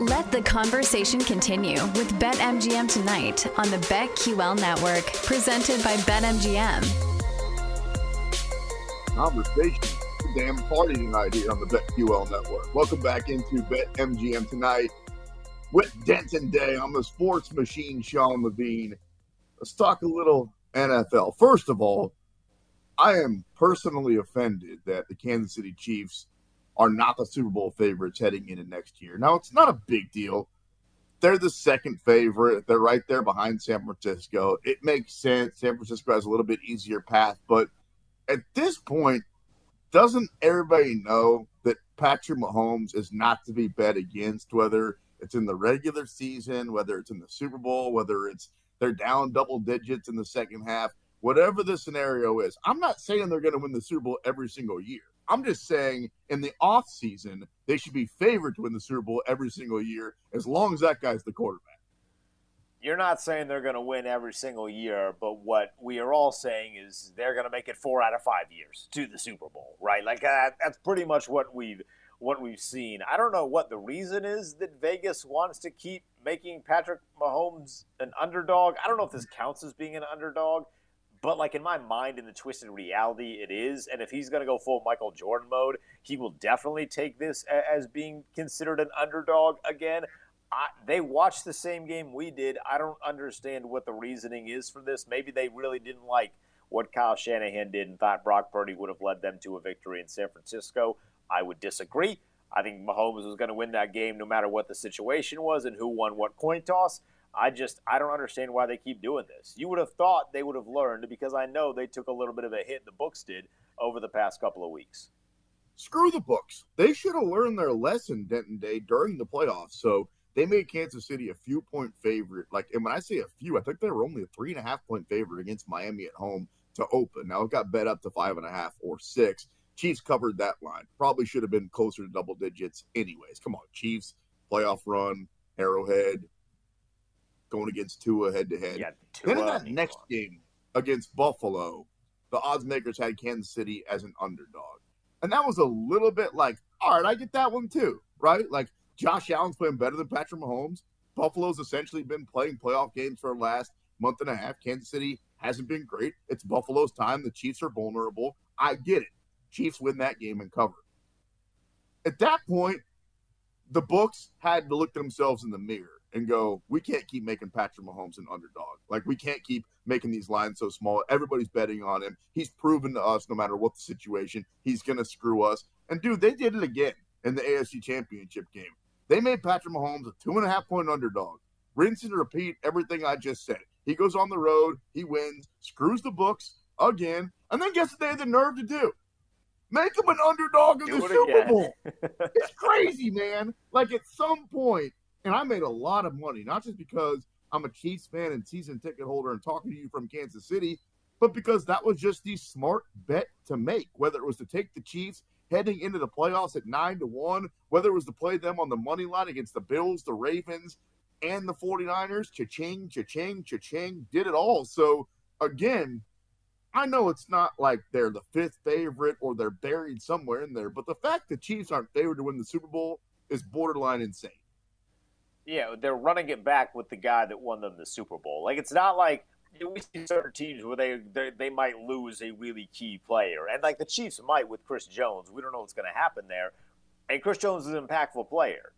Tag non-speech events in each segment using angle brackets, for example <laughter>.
Let the conversation continue with BetMGM tonight on the BetQL network, presented by BetMGM. Conversation, damn party tonight here on the BetQL network. Welcome back into BetMGM tonight with Denton Day. I'm the sports machine, Sean Levine. Let's talk a little NFL. First of all, I am personally offended that the Kansas City Chiefs are not the Super Bowl favorites heading into next year. Now, it's not a big deal. They're the second favorite. They're right there behind San Francisco. It makes sense. San Francisco has a little bit easier path, but at this point, doesn't everybody know that Patrick Mahomes is not to be bet against, whether it's in the regular season, whether it's in the Super Bowl, whether it's they're down double digits in the second half, whatever the scenario is. I'm not saying they're going to win the Super Bowl every single year. I'm just saying in the off season, they should be favored to win the Super Bowl every single year as long as that guy's the quarterback. You're not saying they're going to win every single year, but what we are all saying is they're going to make it four out of five years to the Super Bowl, right? Like that, that's pretty much what we've what we've seen. I don't know what the reason is that Vegas wants to keep making Patrick Mahomes an underdog. I don't know if this counts as being an underdog. But like in my mind, in the twisted reality, it is. And if he's going to go full Michael Jordan mode, he will definitely take this as being considered an underdog again. I, they watched the same game we did. I don't understand what the reasoning is for this. Maybe they really didn't like what Kyle Shanahan did and thought Brock Purdy would have led them to a victory in San Francisco. I would disagree. I think Mahomes was going to win that game no matter what the situation was and who won what coin toss. I just I don't understand why they keep doing this. You would have thought they would have learned because I know they took a little bit of a hit the books did over the past couple of weeks. Screw the books. They should have learned their lesson Denton Day during the playoffs. So they made Kansas City a few point favorite. Like, and when I say a few, I think they were only a three and a half point favorite against Miami at home to open. Now it got bet up to five and a half or six. Chiefs covered that line. Probably should have been closer to double digits, anyways. Come on, Chiefs playoff run, Arrowhead, going against Tua head to head. Then in that next game against Buffalo, the odds makers had Kansas City as an underdog. And that was a little bit like, all right, I get that one too, right? Like Josh Allen's playing better than Patrick Mahomes. Buffalo's essentially been playing playoff games for the last month and a half. Kansas City hasn't been great. It's Buffalo's time. The Chiefs are vulnerable. I get it. Chiefs win that game and cover. At that point, the books had to look themselves in the mirror and go, we can't keep making Patrick Mahomes an underdog. Like we can't keep making these lines so small. Everybody's betting on him. He's proven to us, no matter what the situation, he's gonna screw us. And dude, they did it again in the AFC Championship game. They made Patrick Mahomes a two and a half point underdog. Rinse and repeat everything I just said. He goes on the road, he wins, screws the books again, and then guess what they had the nerve to do? Make him an underdog in do the Super again. Bowl. <laughs> it's crazy, man. Like at some point, and I made a lot of money, not just because I'm a Chiefs fan and season ticket holder and talking to you from Kansas City, but because that was just the smart bet to make, whether it was to take the Chiefs heading into the playoffs at nine to one, whether it was to play them on the money line against the Bills, the Ravens, and the 49ers, cha-ching, cha-ching, cha-ching, did it all. So again, I know it's not like they're the fifth favorite or they're buried somewhere in there, but the fact the Chiefs aren't favored to win the Super Bowl is borderline insane yeah, they're running it back with the guy that won them the Super Bowl. Like it's not like you know, we see certain teams where they, they they might lose a really key player, and like the Chiefs might with Chris Jones. We don't know what's going to happen there, and Chris Jones is an impactful player.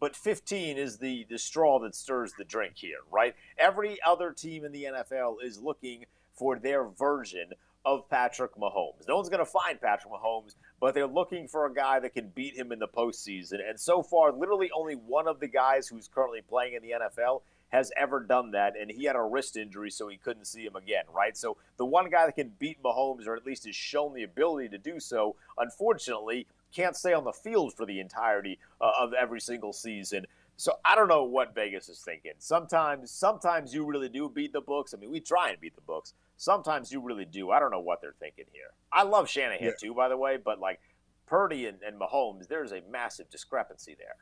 But 15 is the the straw that stirs the drink here, right? Every other team in the NFL is looking for their version of Patrick Mahomes. No one's going to find Patrick Mahomes, but they're looking for a guy that can beat him in the postseason. And so far, literally only one of the guys who's currently playing in the NFL has ever done that, and he had a wrist injury, so he couldn't see him again, right? So the one guy that can beat Mahomes, or at least has shown the ability to do so, unfortunately, can't stay on the field for the entirety uh, of every single season. So I don't know what Vegas is thinking. Sometimes, sometimes you really do beat the books. I mean, we try and beat the books. Sometimes you really do. I don't know what they're thinking here. I love Shanahan yeah. too, by the way, but like Purdy and, and Mahomes, there's a massive discrepancy there.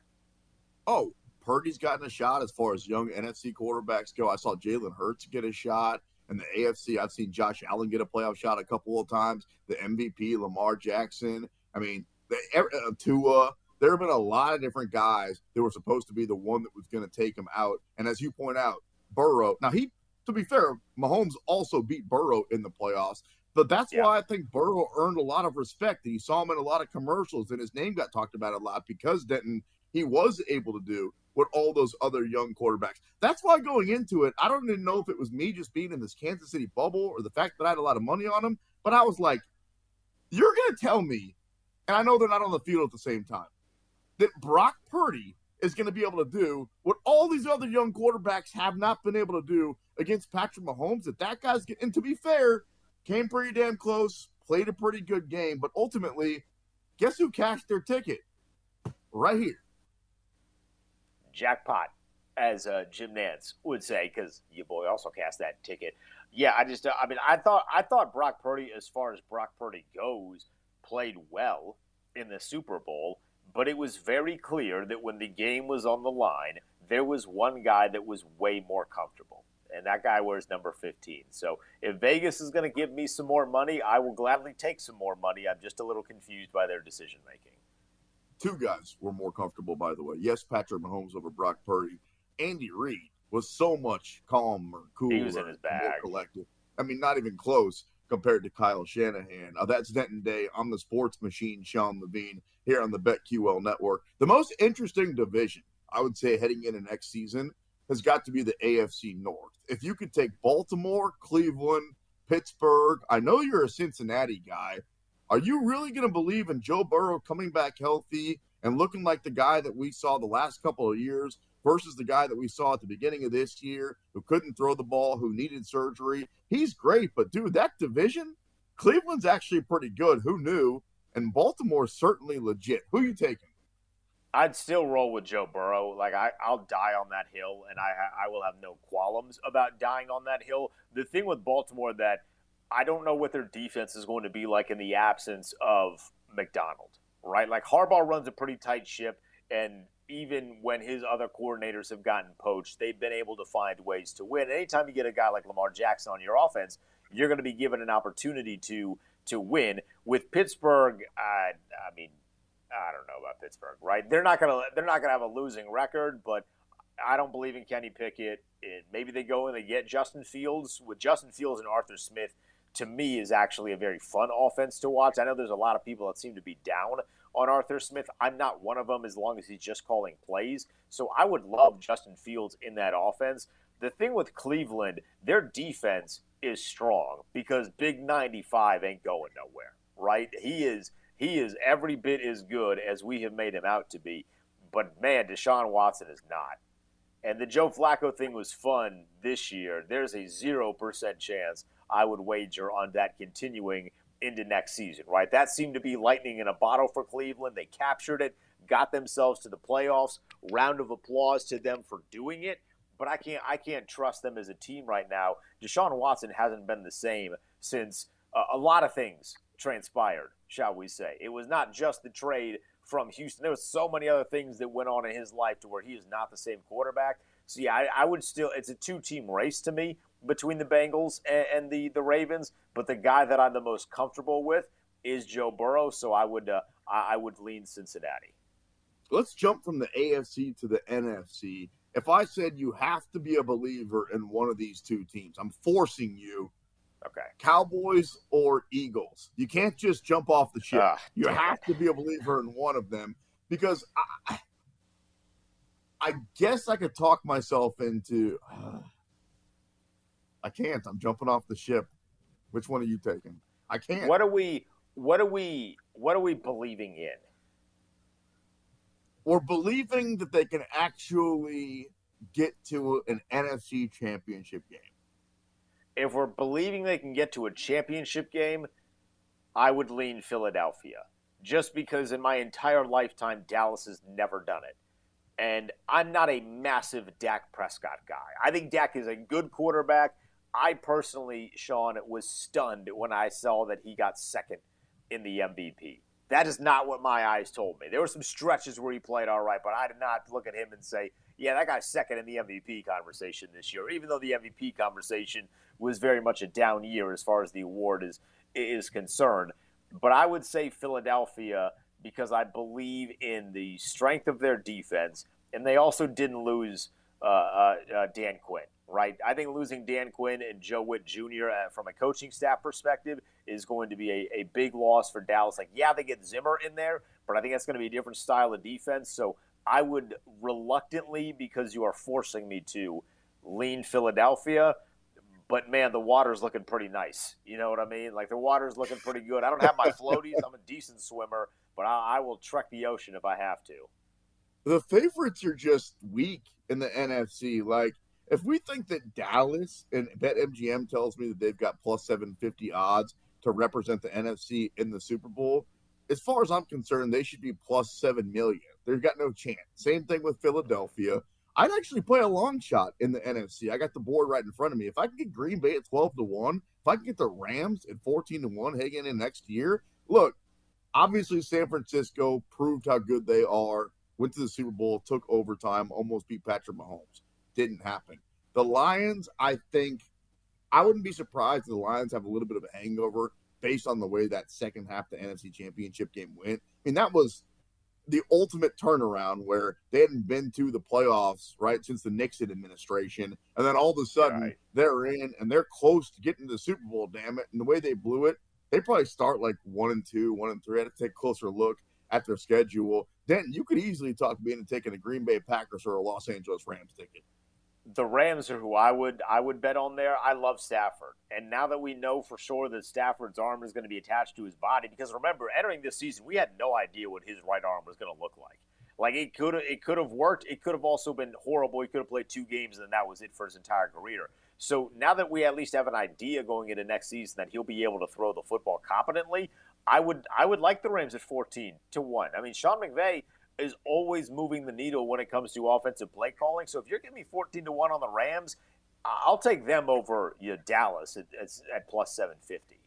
Oh, Purdy's gotten a shot as far as young NFC quarterbacks go. I saw Jalen Hurts get a shot. And the AFC, I've seen Josh Allen get a playoff shot a couple of times. The MVP, Lamar Jackson. I mean, the, uh, Tua there have been a lot of different guys that were supposed to be the one that was going to take him out. And as you point out, Burrow. Now he, to be fair, Mahomes also beat Burrow in the playoffs. But that's yeah. why I think Burrow earned a lot of respect. And you saw him in a lot of commercials, and his name got talked about a lot because Denton he was able to do what all those other young quarterbacks. That's why going into it, I don't even know if it was me just being in this Kansas City bubble or the fact that I had a lot of money on him, but I was like, you're going to tell me, and I know they're not on the field at the same time, that Brock Purdy is going to be able to do what all these other young quarterbacks have not been able to do against Patrick Mahomes. That that guy's getting, and to be fair, came pretty damn close, played a pretty good game, but ultimately, guess who cashed their ticket? Right here. Jackpot, as uh, Jim Nantz would say, because your boy also cast that ticket. Yeah, I just, uh, I mean, I thought, I thought Brock Purdy, as far as Brock Purdy goes, played well in the Super Bowl, but it was very clear that when the game was on the line, there was one guy that was way more comfortable and that guy wears number 15. So if Vegas is going to give me some more money, I will gladly take some more money. I'm just a little confused by their decision making. Two guys were more comfortable, by the way. Yes, Patrick Mahomes over Brock Purdy. Andy Reid was so much calmer, cooler, he was in his bag. more collected. I mean, not even close compared to Kyle Shanahan. Uh, that's Denton Day. I'm the sports machine, Sean Levine, here on the BetQL network. The most interesting division, I would say, heading into next season has got to be the AFC North. If you could take Baltimore, Cleveland, Pittsburgh, I know you're a Cincinnati guy. Are you really going to believe in Joe Burrow coming back healthy and looking like the guy that we saw the last couple of years versus the guy that we saw at the beginning of this year who couldn't throw the ball, who needed surgery? He's great, but dude, that division, Cleveland's actually pretty good. Who knew? And Baltimore's certainly legit. Who you taking? I'd still roll with Joe Burrow. Like I, I'll die on that hill, and I, I will have no qualms about dying on that hill. The thing with Baltimore that I don't know what their defense is going to be like in the absence of Macdonald, right? Like Harbaugh runs a pretty tight ship, and even when his other coordinators have gotten poached, they've been able to find ways to win. Anytime you get a guy like Lamar Jackson on your offense, you're going to be given an opportunity to to win. With Pittsburgh, I, I mean, I don't know about Pittsburgh, right? They're not gonna they're not gonna have a losing record, but I don't believe in Kenny Pickett. It, maybe they go and they get Justin Fields with Justin Fields and Arthur Smith. To me, is actually a very fun offense to watch. I know there's a lot of people that seem to be down on Arthur Smith. I'm not one of them as long as he's just calling plays. So I would love Justin Fields in that offense. The thing with Cleveland, their defense is strong because Big 95 ain't going nowhere, right? He is he is every bit as good as we have made him out to be. But man, Deshaun Watson is not. And the Joe Flacco thing was fun this year. There's a 0% chance I would wager on that continuing into next season, right? That seemed to be lightning in a bottle for Cleveland. They captured it, got themselves to the playoffs. Round of applause to them for doing it. But I can't I can't trust them as a team right now. Deshaun Watson hasn't been the same since uh, a lot of things transpired, shall we say. It was not just the trade from Houston. There was so many other things that went on in his life to where he is not the same quarterback. So yeah, I, I would still. It's a two-team race to me between the Bengals and, and, the the Ravens. But the guy that I'm the most comfortable with is Joe Burrow. So I would uh, I, I would lean Cincinnati. Let's jump from the AFC to the NFC. If I said you have to be a believer in one of these two teams, I'm forcing you Okay. Cowboys or Eagles. You can't just jump off the ship. Uh, you have to be a believer in one of them because I, I guess I could talk myself into. Uh, I can't. I'm jumping off the ship. Which one are you taking? I can't. What are we? What are we? What are we believing in? We're believing that they can actually get to an NFC championship game if we're believing they can get to a championship game, I would lean Philadelphia. Just because in my entire lifetime, Dallas has never done it. And I'm not a massive Dak Prescott guy. I think Dak is a good quarterback. I personally, Sean, was stunned when I saw that he got second in the MVP. That is not what my eyes told me. There were some stretches where he played all right, but I did not look at him and say, yeah, that guy's second in the MVP conversation this year, even though the MVP conversation was very much a down year as far as the award is is concerned. But I would say Philadelphia because I believe in the strength of their defense, and they also didn't lose uh, uh, uh, Dan Quinn, right? I think losing Dan Quinn and Joe Whitt Jr. Uh, from a coaching staff perspective is going to be a, a big loss for Dallas. Like, yeah, they get Zimmer in there, but I think that's going to be a different style of defense. So I would reluctantly, because you are forcing me to, lean Philadelphia. But man, the water's looking pretty nice. You know what I mean? Like the water's looking pretty good. I don't have my <laughs> floaties. I'm a decent swimmer, but I, I will trek the ocean if I have to. The favorites are just weak in the NFC. Like if we think that Dallas and BetMGM tells me that they've got plus 750 odds to represent the NFC in the Super Bowl, as far as I'm concerned, they should be plus 7 million. They've got no chance. Same thing with Philadelphia. I'd actually play a long shot in the NFC. I got the board right in front of me. If I can get Green Bay at 12 to 1, if I can get the Rams at 14 to 1 heading in next year, look, obviously San Francisco proved how good they are, went to the Super Bowl, took overtime, almost beat Patrick Mahomes. Didn't happen. The Lions, I think, I wouldn't be surprised if the Lions have a little bit of a hangover based on the way that second half the NFC Championship game went. I mean, that was the ultimate turnaround where they hadn't been to the playoffs right since the Nixon administration, and then all of a sudden right. they're in and they're close to getting to the Super Bowl. Damn it! And the way they blew it, they probably start like one and two, one and three. I had to take a closer look at their schedule. Then you could easily talk me into taking a Green Bay Packers or a Los Angeles Rams ticket the Rams are who I would I would bet on there. I love Stafford, and now that we know for sure that Stafford's arm is going to be attached to his body, because remember, entering this season, we had no idea what his right arm was going to look like. Like it could it could have worked. It could have also been horrible. He could have played two games, and that was it for his entire career. So now that we at least have an idea going into next season that he'll be able to throw the football competently, I would I would like the Rams at fourteen to one. I mean, Sean McVay is always moving the needle when it comes to offensive play calling. So if you're giving me 14 to 1 on the Rams, I'll take them over you know, Dallas at, at plus 750.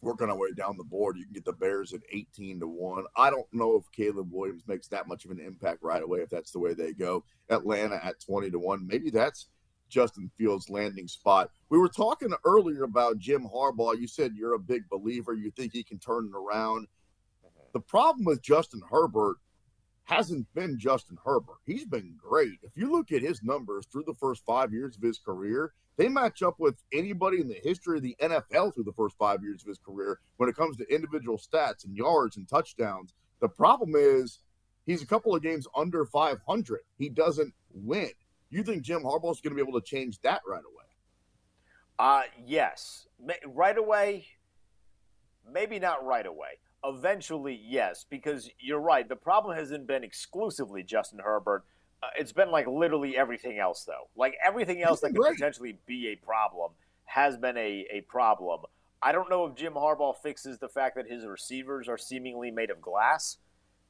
Working our way down the board, you can get the Bears at 18 to 1. I don't know if Caleb Williams makes that much of an impact right away if that's the way they go. Atlanta at 20 to 1. Maybe that's Justin Fields' landing spot. We were talking earlier about Jim Harbaugh. You said you're a big believer. You think he can turn it around. The problem with Justin Herbert hasn't been Justin Herbert. He's been great. If you look at his numbers through the first five years of his career, they match up with anybody in the history of the NFL through the first five years of his career when it comes to individual stats and yards and touchdowns. The problem is he's a couple of games under 500. He doesn't win. You think Jim Harbaugh is going to be able to change that right away? Uh, yes. Right away, maybe not right away. Eventually, yes, because you're right. The problem hasn't been exclusively Justin Herbert. Uh, it's been like literally everything else, though. Like everything else that could potentially be a problem has been a, a problem. I don't know if Jim Harbaugh fixes the fact that his receivers are seemingly made of glass.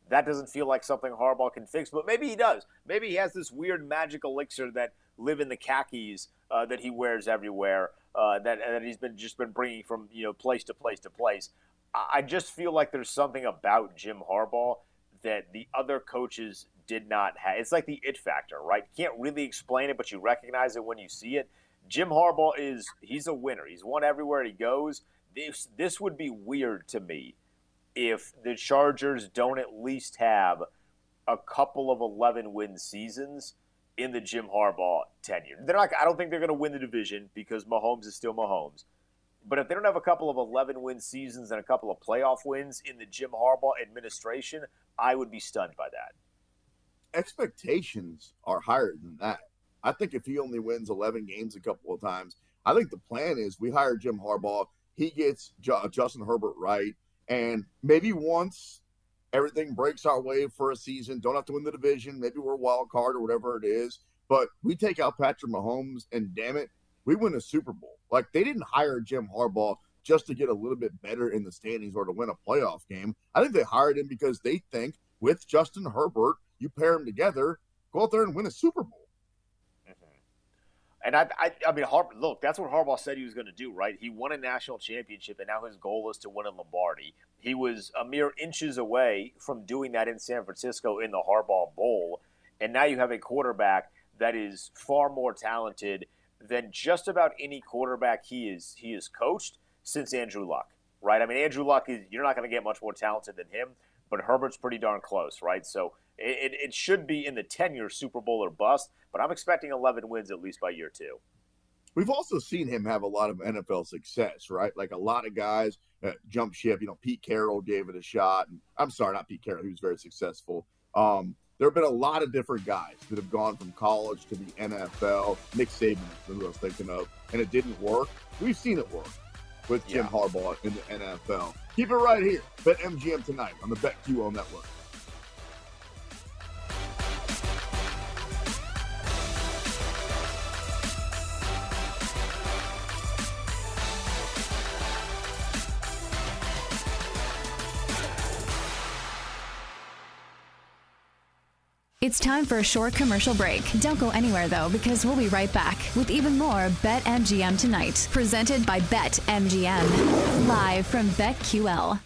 That doesn't feel like something Harbaugh can fix, but maybe he does. Maybe he has this weird magic elixir that live in the khakis uh, that he wears everywhere. Uh, that that he's been just been bringing from you know place to place to place. I just feel like there's something about Jim Harbaugh that the other coaches did not have. It's like the it factor, right? You can't really explain it, but you recognize it when you see it. Jim Harbaugh is he's a winner. He's won everywhere he goes. This this would be weird to me if the Chargers don't at least have a couple of 11 win seasons in the Jim Harbaugh tenure. They're not I don't think they're going to win the division because Mahomes is still Mahomes. But if they don't have a couple of 11 win seasons and a couple of playoff wins in the Jim Harbaugh administration, I would be stunned by that. Expectations are higher than that. I think if he only wins 11 games a couple of times, I think the plan is we hire Jim Harbaugh. He gets Justin Herbert right. And maybe once everything breaks our way for a season, don't have to win the division. Maybe we're a wild card or whatever it is. But we take out Patrick Mahomes, and damn it, we win a Super Bowl. Like they didn't hire Jim Harbaugh just to get a little bit better in the standings or to win a playoff game. I think they hired him because they think with Justin Herbert, you pair them together, go out there and win a Super Bowl. And I, I, I mean, Har- look, that's what Harbaugh said he was going to do, right? He won a national championship, and now his goal is to win a Lombardi. He was a mere inches away from doing that in San Francisco in the Harbaugh Bowl, and now you have a quarterback that is far more talented than just about any quarterback he is he is coached since Andrew Luck. right? I mean, Andrew Luck is you're not going to get much more talented than him, but Herbert's pretty darn close, right? So it, it should be in the 10 year Super Bowl or bust, but I'm expecting 11 wins at least by year two. We've also seen him have a lot of NFL success, right? Like a lot of guys uh, jump ship. You know, Pete Carroll gave it a shot. And, I'm sorry, not Pete Carroll. He was very successful. Um, there have been a lot of different guys that have gone from college to the NFL. Nick Saban is who I was thinking of, and it didn't work. We've seen it work with Jim yeah. Harbaugh in the NFL. Keep it right here. Bet MGM tonight on the BetQL Network. It's time for a short commercial break. Don't go anywhere though, because we'll be right back with even more Bet MGM tonight, presented by Bet MGM, live from BetQL.